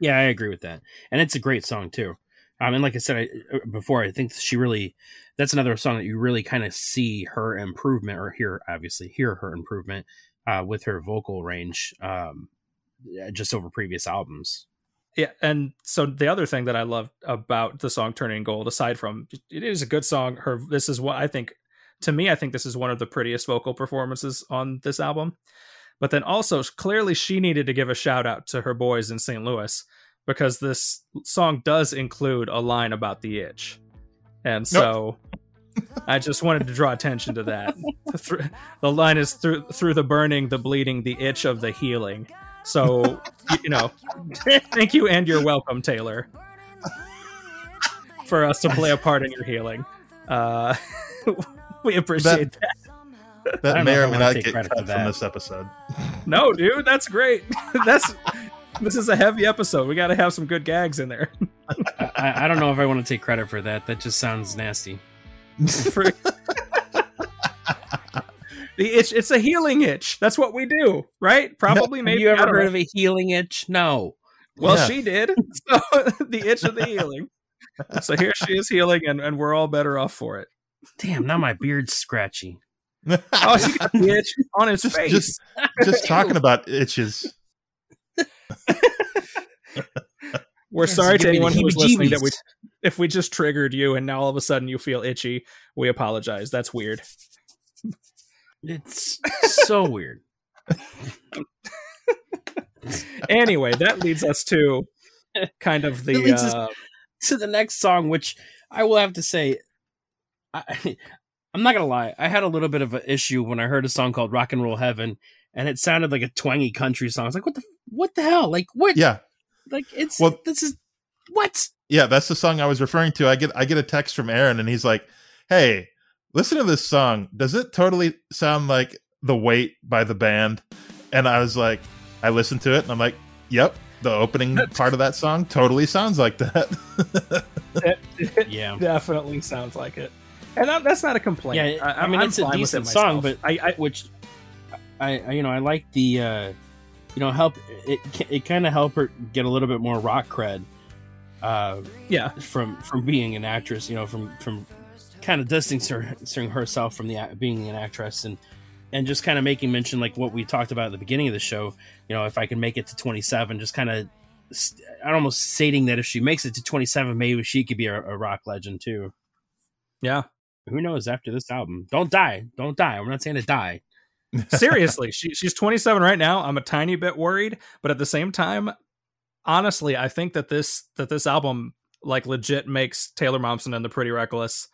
Yeah, I agree with that, and it's a great song too. Um, and like I said I, uh, before, I think she really that's another song that you really kind of see her improvement, or hear obviously hear her improvement uh, with her vocal range, um, just over previous albums. Yeah, and so the other thing that I love about the song "Turning Gold," aside from it is a good song, her this is what I think. To me, I think this is one of the prettiest vocal performances on this album. But then also, clearly, she needed to give a shout out to her boys in St. Louis because this song does include a line about the itch, and so I just wanted to draw attention to that. The line is through through the burning, the bleeding, the itch of the healing. So you know, thank you and you're welcome, Taylor, for us to play a part in your healing. Uh, we appreciate that. I That may or may not get credit cut from that. this episode. No, dude, that's great. That's this is a heavy episode. We got to have some good gags in there. I, I don't know if I want to take credit for that. That just sounds nasty. For- the itch, it's a healing itch. That's what we do, right? Probably, Have maybe. you ever heard know. of a healing itch? No. Well, Yeah. she did. So the itch of the healing. So here she is healing, and, and we're all better off for it. Damn, now my beard's scratchy. Oh, she got the itch on his Just- face. just- Just talking about itches. We're sorry to give me the anyone who was listening that we, if we just triggered you and now all of a sudden you feel itchy. We apologize. That's weird. It's so weird. Anyway, that leads us to kind of the uh, to the next song, which I will have to say, I, I'm not gonna lie, I had a little bit of an issue when I heard a song called "Rock and Roll Heaven," and it sounded like a twangy country song. I was like, "What the, what the hell? Like, what? Yeah, Like, it's Well- this is what? yeah, that's the song I was referring to. I get I get a text from Aaron, and he's like, "Hey, listen to this song. Does it totally sound like The Weight by the band?" And I was like, I listened to it, and I'm like, "Yep." The opening part of that song totally sounds like that. it Yeah, definitely sounds like it. And that, that's not a complaint. Yeah, I mean, I'm it's a fine it decent song, but I, I which I, I you know I like the uh you know help it it kind of help her get a little bit more rock cred uh yeah, from from being an actress you know from from kind of distancing herself from the being an actress and and just kind of making mention like what we talked about at the beginning of the show you know if i can make it to 27 just kind of i'm almost stating that if she makes it to 27 maybe she could be a, a rock legend too. Yeah. who knows after this album? Don't die. Don't die. I'm not saying to die. Seriously, she, she's 27 right now. I'm a tiny bit worried, but at the same time, honestly, I think that this that this album like legit makes Taylor Momsen and the Pretty Reckless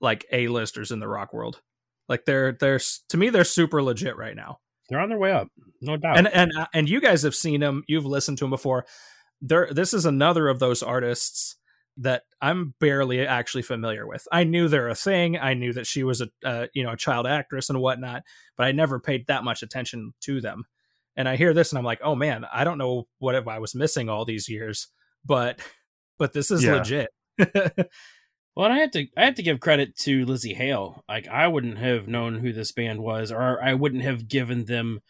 like A-listers in the rock world. Like they're they're to me they're super legit right now. They're on their way up, no doubt. And and uh, and you guys have seen them. You've listened to them before. There, this is another of those artists that I'm barely actually familiar with. I knew they're a thing. I knew that she was a uh, you know a child actress and whatnot, but I never paid that much attention to them. And I hear this and I'm like, oh man, I don't know what if I was missing all these years, but but this is Yeah. legit. Well, and I have to I have to give credit to Lzzy Hale. Like I wouldn't have known who this band was, or I wouldn't have given them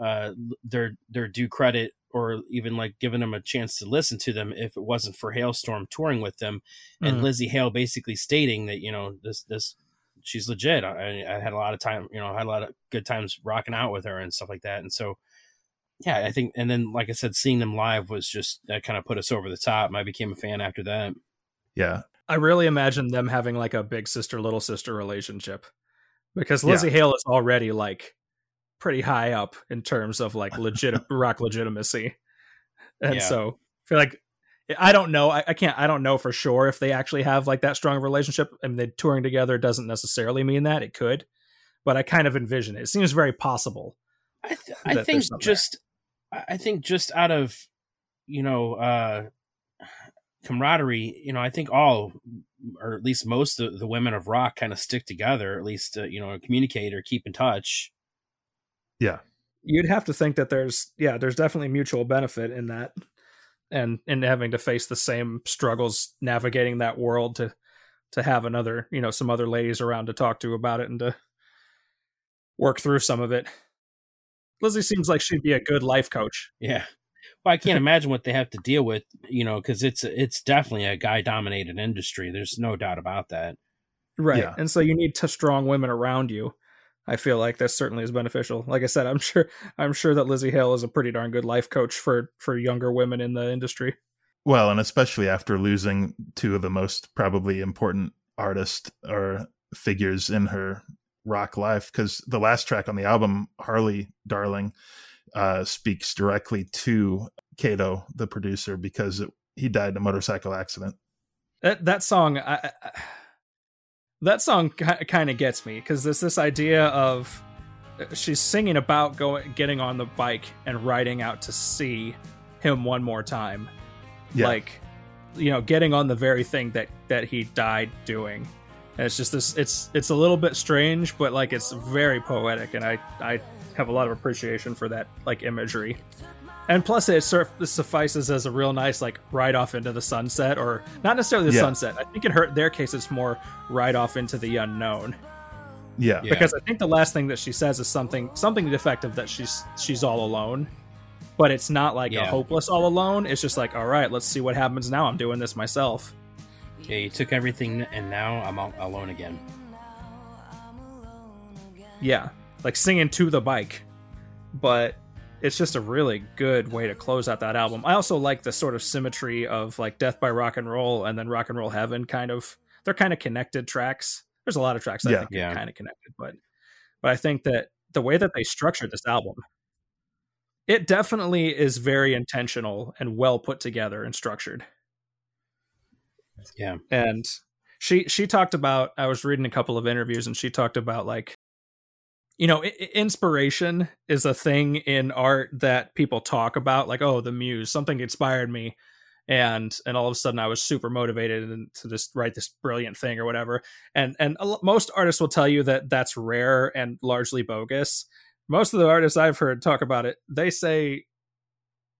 uh their their due credit, or even like given them a chance to listen to them if it wasn't for Halestorm touring with them, and Mhm. Lzzy Hale basically stating that you know this this she's legit. I, I had a lot of time, you know, I had a lot of good times rocking out with her and stuff like that, and so. Yeah, I think, and then like I said, seeing them live was just that kind of put us over the top. and I became a fan after that. Yeah. I really imagine them having like a big sister little sister relationship because Yeah. Lzzy Hale is already like pretty high up in terms of like legit rock legitimacy, and Yeah. so I feel like I don't know. I, I can't. I don't know for sure if they actually have like that strong relationship. I mean, they touring together doesn't necessarily mean that it could, but I kind of envision it. It seems very possible. I th- I think there. just I think just out of you know uh camaraderie, you know, I think all or at least most of the women of rock kind of stick together, at least uh, you know, communicate or keep in touch. Yeah. You'd have to think that there's yeah, there's definitely mutual benefit in that, and in having to face the same struggles navigating that world to to have another you know some other ladies around to talk to about it and to work through some of it. Lzzy seems like she'd be a good life coach. Yeah. Well, I can't imagine what they have to deal with, you know, because it's it's definitely a guy dominated industry. There's no doubt about that. Right. Yeah. And so you need to strong women around you. I feel like that certainly is beneficial. Like I said, I'm sure I'm sure that Lzzy Hale is a pretty darn good life coach for for younger women in the industry. Well, and especially after losing two of the most probably important artists or figures in her rock life, because the last track on the album, Harley Darling, uh, speaks directly to Kato, the producer, because it, he died in a motorcycle accident. That that song I, I, that song kind of gets me cuz this this idea of uh, she's singing about going getting on the bike and riding out to see him one more time. Yeah. Like you know, getting on the very thing that that he died doing. And it's just this it's it's a little bit strange, but like it's very poetic and I I have a lot of appreciation for that like imagery. And plus, it surf- suffices as a real nice like ride off into the sunset, or not necessarily the Yeah. sunset. I think in her their case, it's more ride off into the unknown. yeah. Yeah. Because I think the last thing that she says is something something defective that she's she's all alone, but it's not like a hopeless all alone. It's just like, all right, let's see what happens now. I'm doing this myself. Yeah, you took everything, and now I'm all alone again. Yeah, like singing to the bike, but it's just a really good way to close out that album. I also like the sort of symmetry of like Death by Rock and Roll and then Rock and Roll Heaven. Kind of, they're kind of connected tracks. There's a lot of tracks I Yeah. think Yeah. are kind of connected, but but I think that the way that they structured this album, it definitely is very intentional and well put together and structured. Yeah. and she she talked about i was reading a couple of interviews and she talked about like you know inspiration is a thing in art that people talk about like oh the muse something inspired me. And and all of a sudden i was super motivated and to just write this brilliant thing or whatever. And and most artists will tell you that that's rare and largely bogus. Most of the artists i've heard talk about it they say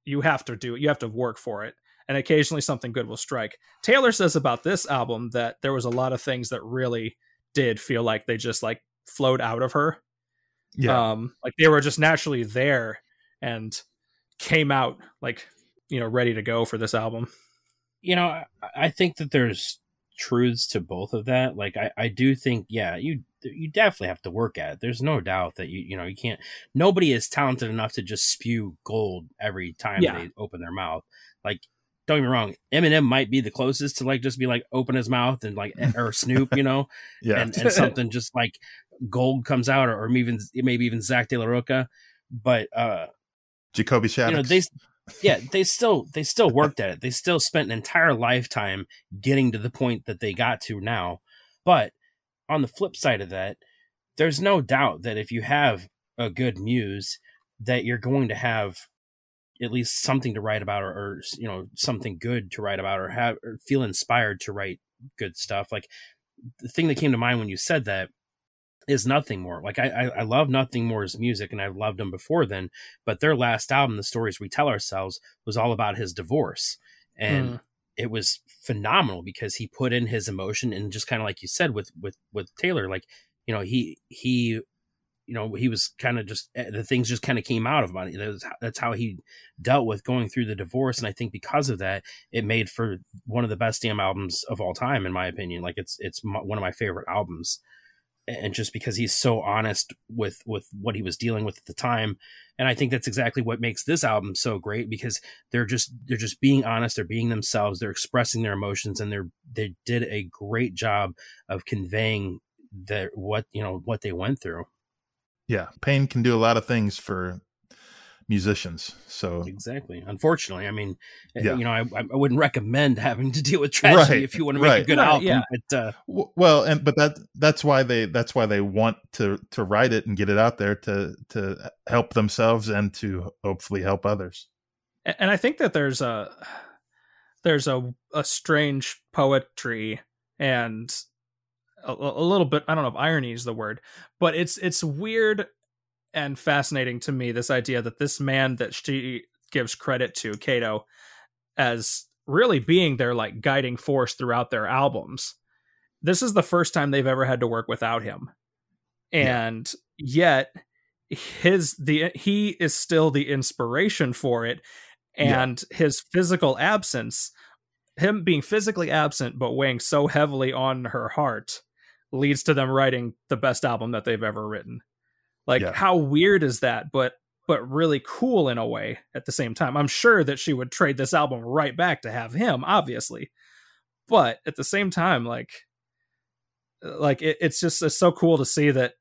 you have to do it you have to work for it and occasionally something good will strike. Taylor says about this album that there was a lot of things that really did feel like they just like flowed out of her. Yeah. Um like they were just naturally there and came out like, you know, ready to go for this album. you know, I, I think that there's truths to both of that. Like, I, I do think, yeah, you you definitely have to work at it. There's no doubt that you you know you can't. Nobody is talented enough to just spew gold every time Yeah. they open their mouth. Like, don't get me wrong, Eminem might be the closest to like just be like open his mouth and like or Snoop, you know, yeah. and, and something just like Gold comes out, or, or even maybe even Zach de la Rocha. But uh, Jacoby Shaddix. you know they yeah they still they still worked at it they still spent an entire lifetime getting to the point that they got to now but on the flip side of that there's no doubt that if you have a good muse that you're going to have at least something to write about or, or you know something good to write about or have or feel inspired to write good stuff like the thing that came to mind when you said that is nothing more. Like I, I i love nothing more more's music and i've loved him before then but their last album the stories we tell ourselves was all about his divorce. And Mm. it was phenomenal because he put in his emotion and just kind of like you said with with with taylor like you know he he you know he was kind of just eh, the things just kind of came out of him. That's, that's how he dealt with going through the divorce and i think because of that it made for one of the best damn albums of all time in my opinion. Like it's it's my, one of my favorite albums and just because he's so honest with with what he was dealing with at the time. And i think that's exactly what makes this album so great because they're just they're just being honest they're being themselves they're expressing their emotions and they're they did a great job of conveying that what you know what they went through. Yeah, pain can do a lot of things for musicians. So exactly unfortunately i mean eh, Yeah. you know I, I wouldn't recommend having to deal with tragedy Right, if you want to make a good Right, album yeah. but uh well and but that that's why they that's why they want to to write it and get it out there to to help themselves and to hopefully help others and I think that there's a there's a a strange poetry and a, a little bit I don't know if irony is the word, but it's it's weird and fascinating to me this idea that this man that she gives credit to Kato as really being their like guiding force throughout their albums. This is the first time they've ever had to work without him. Yeah. And yet his the he is still the inspiration for it Yeah. and his physical absence him being physically absent but weighing so heavily on her heart leads to them writing the best album that they've ever written like Yeah. how weird is that but but really cool in a way at the same time. I'm sure that she would trade this album right back to have him obviously. But at the same time like uh, like it, it's just it's so cool to see that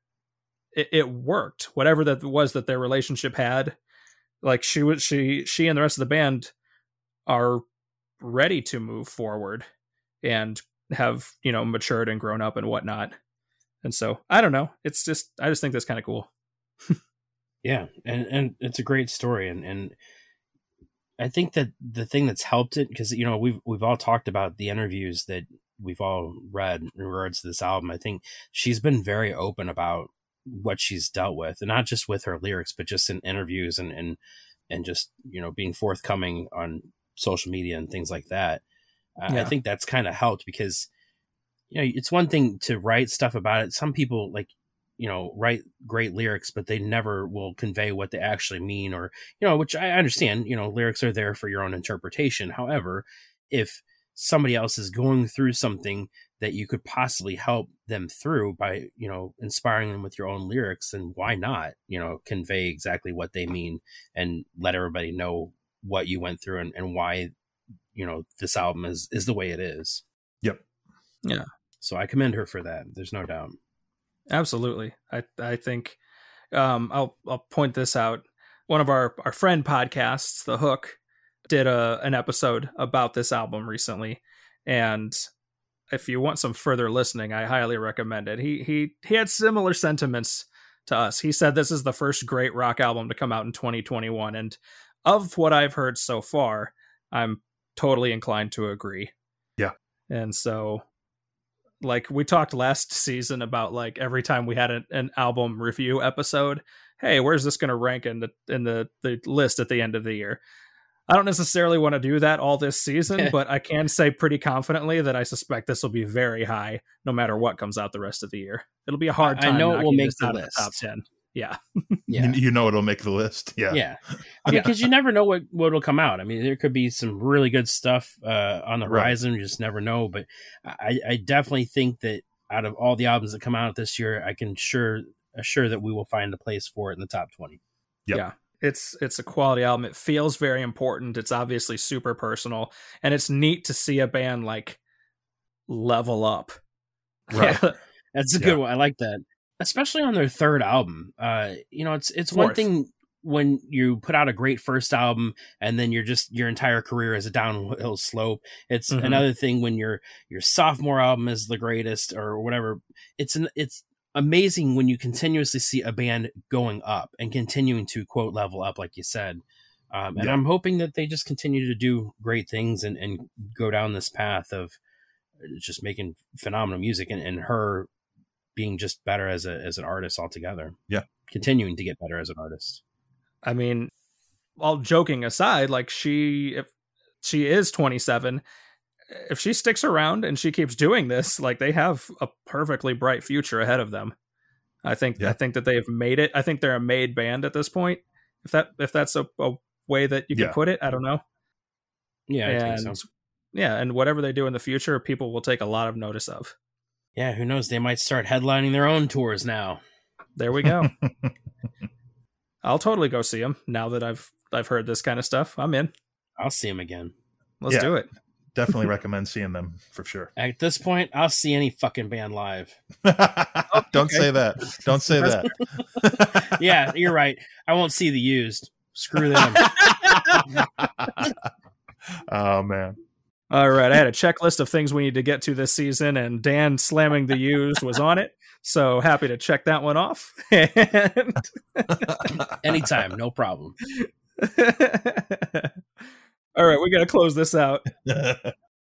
it, it worked. Whatever that was that their relationship had like she was she she and the rest of the band are ready to move forward and have you know matured and grown up and whatnot. And so i don't know. It's just i just think that's kind of cool yeah and and it's a great story and and i think that the thing that's helped it because you know we've we've all talked about the interviews that we've all read in regards to this album. I think she's been very open about what she's dealt with and not just with her lyrics but just in interviews and and and just you know being forthcoming on social media and things like that. Uh, i think that's kind of helped because you know it's one thing to write stuff about it. Some people like you know write great lyrics but they never will convey what they actually mean or you know which i understand you know lyrics are there for your own interpretation however if somebody else is going through something that you could possibly help them through by you know inspiring them with your own lyrics then why not you know convey exactly what they mean and let everybody know what you went through and, and why you know this album is is the way it is Yep. Yeah. so i commend her for that there's no doubt Absolutely. I I think um I'll I'll point this out. One of our our friend podcasts, The Hook, did a an episode about this album recently and if you want some further listening, I highly recommend it. He he he had similar sentiments to us. He said this is the first great rock album to come out in 2021 and of what I've heard so far, I'm totally inclined to agree. Yeah. And so like we talked last season about like every time we had an, an album review episode hey where's this going to rank in the in the the list at the end of the year i don't necessarily want to do that all this season but i can say pretty confidently that i suspect this will be very high no matter what comes out the rest of the year it'll be a hard time. I know it will make the list. top 10 yeah yeah you, you know it'll make the list yeah yeah, I mean, Yeah. because you never know what what will come out. I mean, there could be some really good stuff uh, on the Right. horizon. You just never know. But I, I definitely think that out of all the albums that come out this year, I can sure assure that we will find a place for it in the top twenty. Yep. yeah it's it's a quality album it feels very important it's obviously super personal and it's neat to see a band like level up Right. That's a Yeah. good one. I like that. Especially on their third album. Uh, you know, it's it's one Fourth. thing when you put out a great first album and then you're just your entire career is a downhill slope. It's Mhm. another thing when your your sophomore album is the greatest or whatever. It's an it's amazing when you continuously see a band going up and continuing to quote level up, like you said. Um, and Yeah. I'm hoping that they just continue to do great things and, and go down this path of just making phenomenal music and, and her being just better as a as an artist altogether. Yeah. Continuing to get better as an artist. I mean, all joking aside, like she, if she is 27, if she sticks around and she keeps doing this, like they have a perfectly bright future ahead of them. I think Yeah. I think that they have made it. I think they're a made band at this point. If that if that's a, a way that you can Yeah. put it, I don't know. Yeah, I and think so. yeah, and whatever they do in the future, people will take a lot of notice of. Yeah, who knows? They might start headlining their own tours now. There we go. I'll totally go see them now that I've I've heard this kind of stuff. I'm in. I'll see them again. Let's Yeah. do it. Definitely recommend seeing them for sure. At this point, I'll see any fucking band live. Oh, don't say that. Don't say that. Yeah, you're right. I won't see the used. Screw them. oh man. All right, I had a checklist of things we need to get to this season, and Dan slamming the used was on it. So happy to check that one off. And Anytime, no problem. all right, we got to close this out.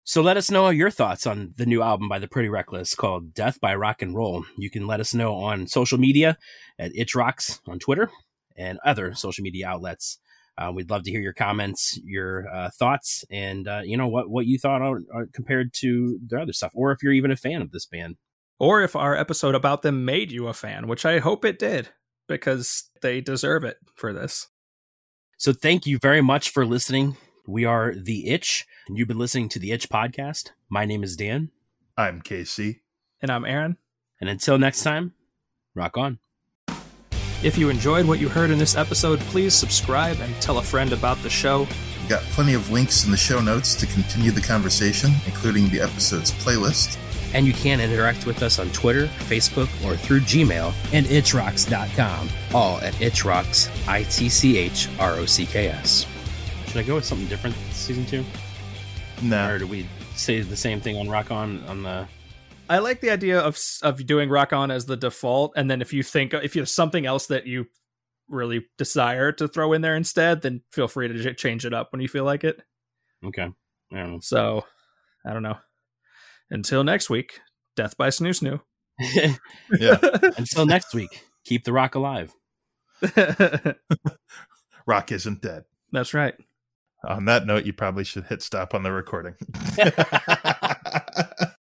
So let us know your thoughts on the new album by the Pretty Reckless called Death by Rock and Roll. You can let us know on social media at Itch Rocks on Twitter and other social media outlets. Uh, we'd love to hear your comments, your uh, thoughts, and uh, you know what what you thought on, on compared to their other stuff, or if you're even a fan of this band. Or if our episode about them made you a fan, which I hope it did, because they deserve it for this. So thank you very much for listening. We are The Itch, and you've been listening to The Itch Podcast. My name is Dan, I'm Casey. And I'm Aaron. and until next time, rock on. If you enjoyed what you heard in this episode, please subscribe and tell a friend about the show. We've got plenty of links in the show notes to continue the conversation, including the episode's playlist. And you can interact with us on Twitter, Facebook, or through Gmail and itchrocks.com. All at itchrocks, I T C H R O C K S. Should I go with something different season two? No. Or do we say the same thing on Rock On on the. I like the idea of of doing rock on as the default, and then if you think if you have something else that you really desire to throw in there instead, then feel free to j- change it up when you feel like it. Okay. I So, I don't know. Until next week, death by snoo snoo. Yeah. Until next week, keep the rock alive. Rock isn't dead. That's right. On that note, you probably should hit stop on the recording.